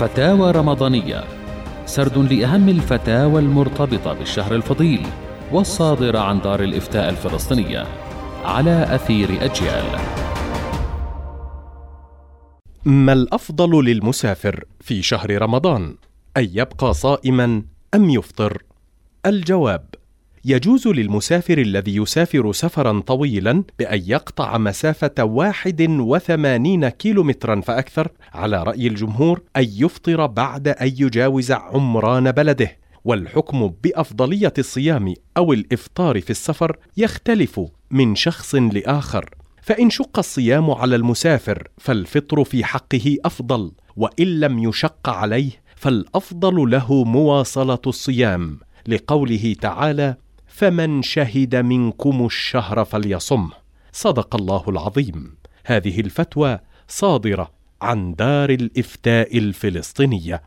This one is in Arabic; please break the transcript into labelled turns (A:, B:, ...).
A: فتاوى رمضانية. سرد لأهم الفتاوى المرتبطة بالشهر الفضيل والصادرة عن دار الإفتاء الفلسطينية على أثير أجيال.
B: ما الأفضل للمسافر في شهر رمضان؟ أن يبقى صائما أم يفطر؟ الجواب يجوز للمسافر الذي يسافر سفرا طويلا بأن يقطع مسافة واحد وثمانين كيلومترا فأكثر. على رأي الجمهور أن يفطر بعد أن يجاوز عمران بلده. والحكم بأفضلية الصيام أو الإفطار في السفر يختلف من شخص لآخر. فإن شق الصيام على المسافر فالفطر في حقه أفضل. وإن لم يشق عليه فالأفضل له مواصلة الصيام. لقوله تعالى فمن شهد منكم الشهر فليصمه صدق الله العظيم. هذه الفتوى صادرة عن دار الإفتاء الفلسطينية.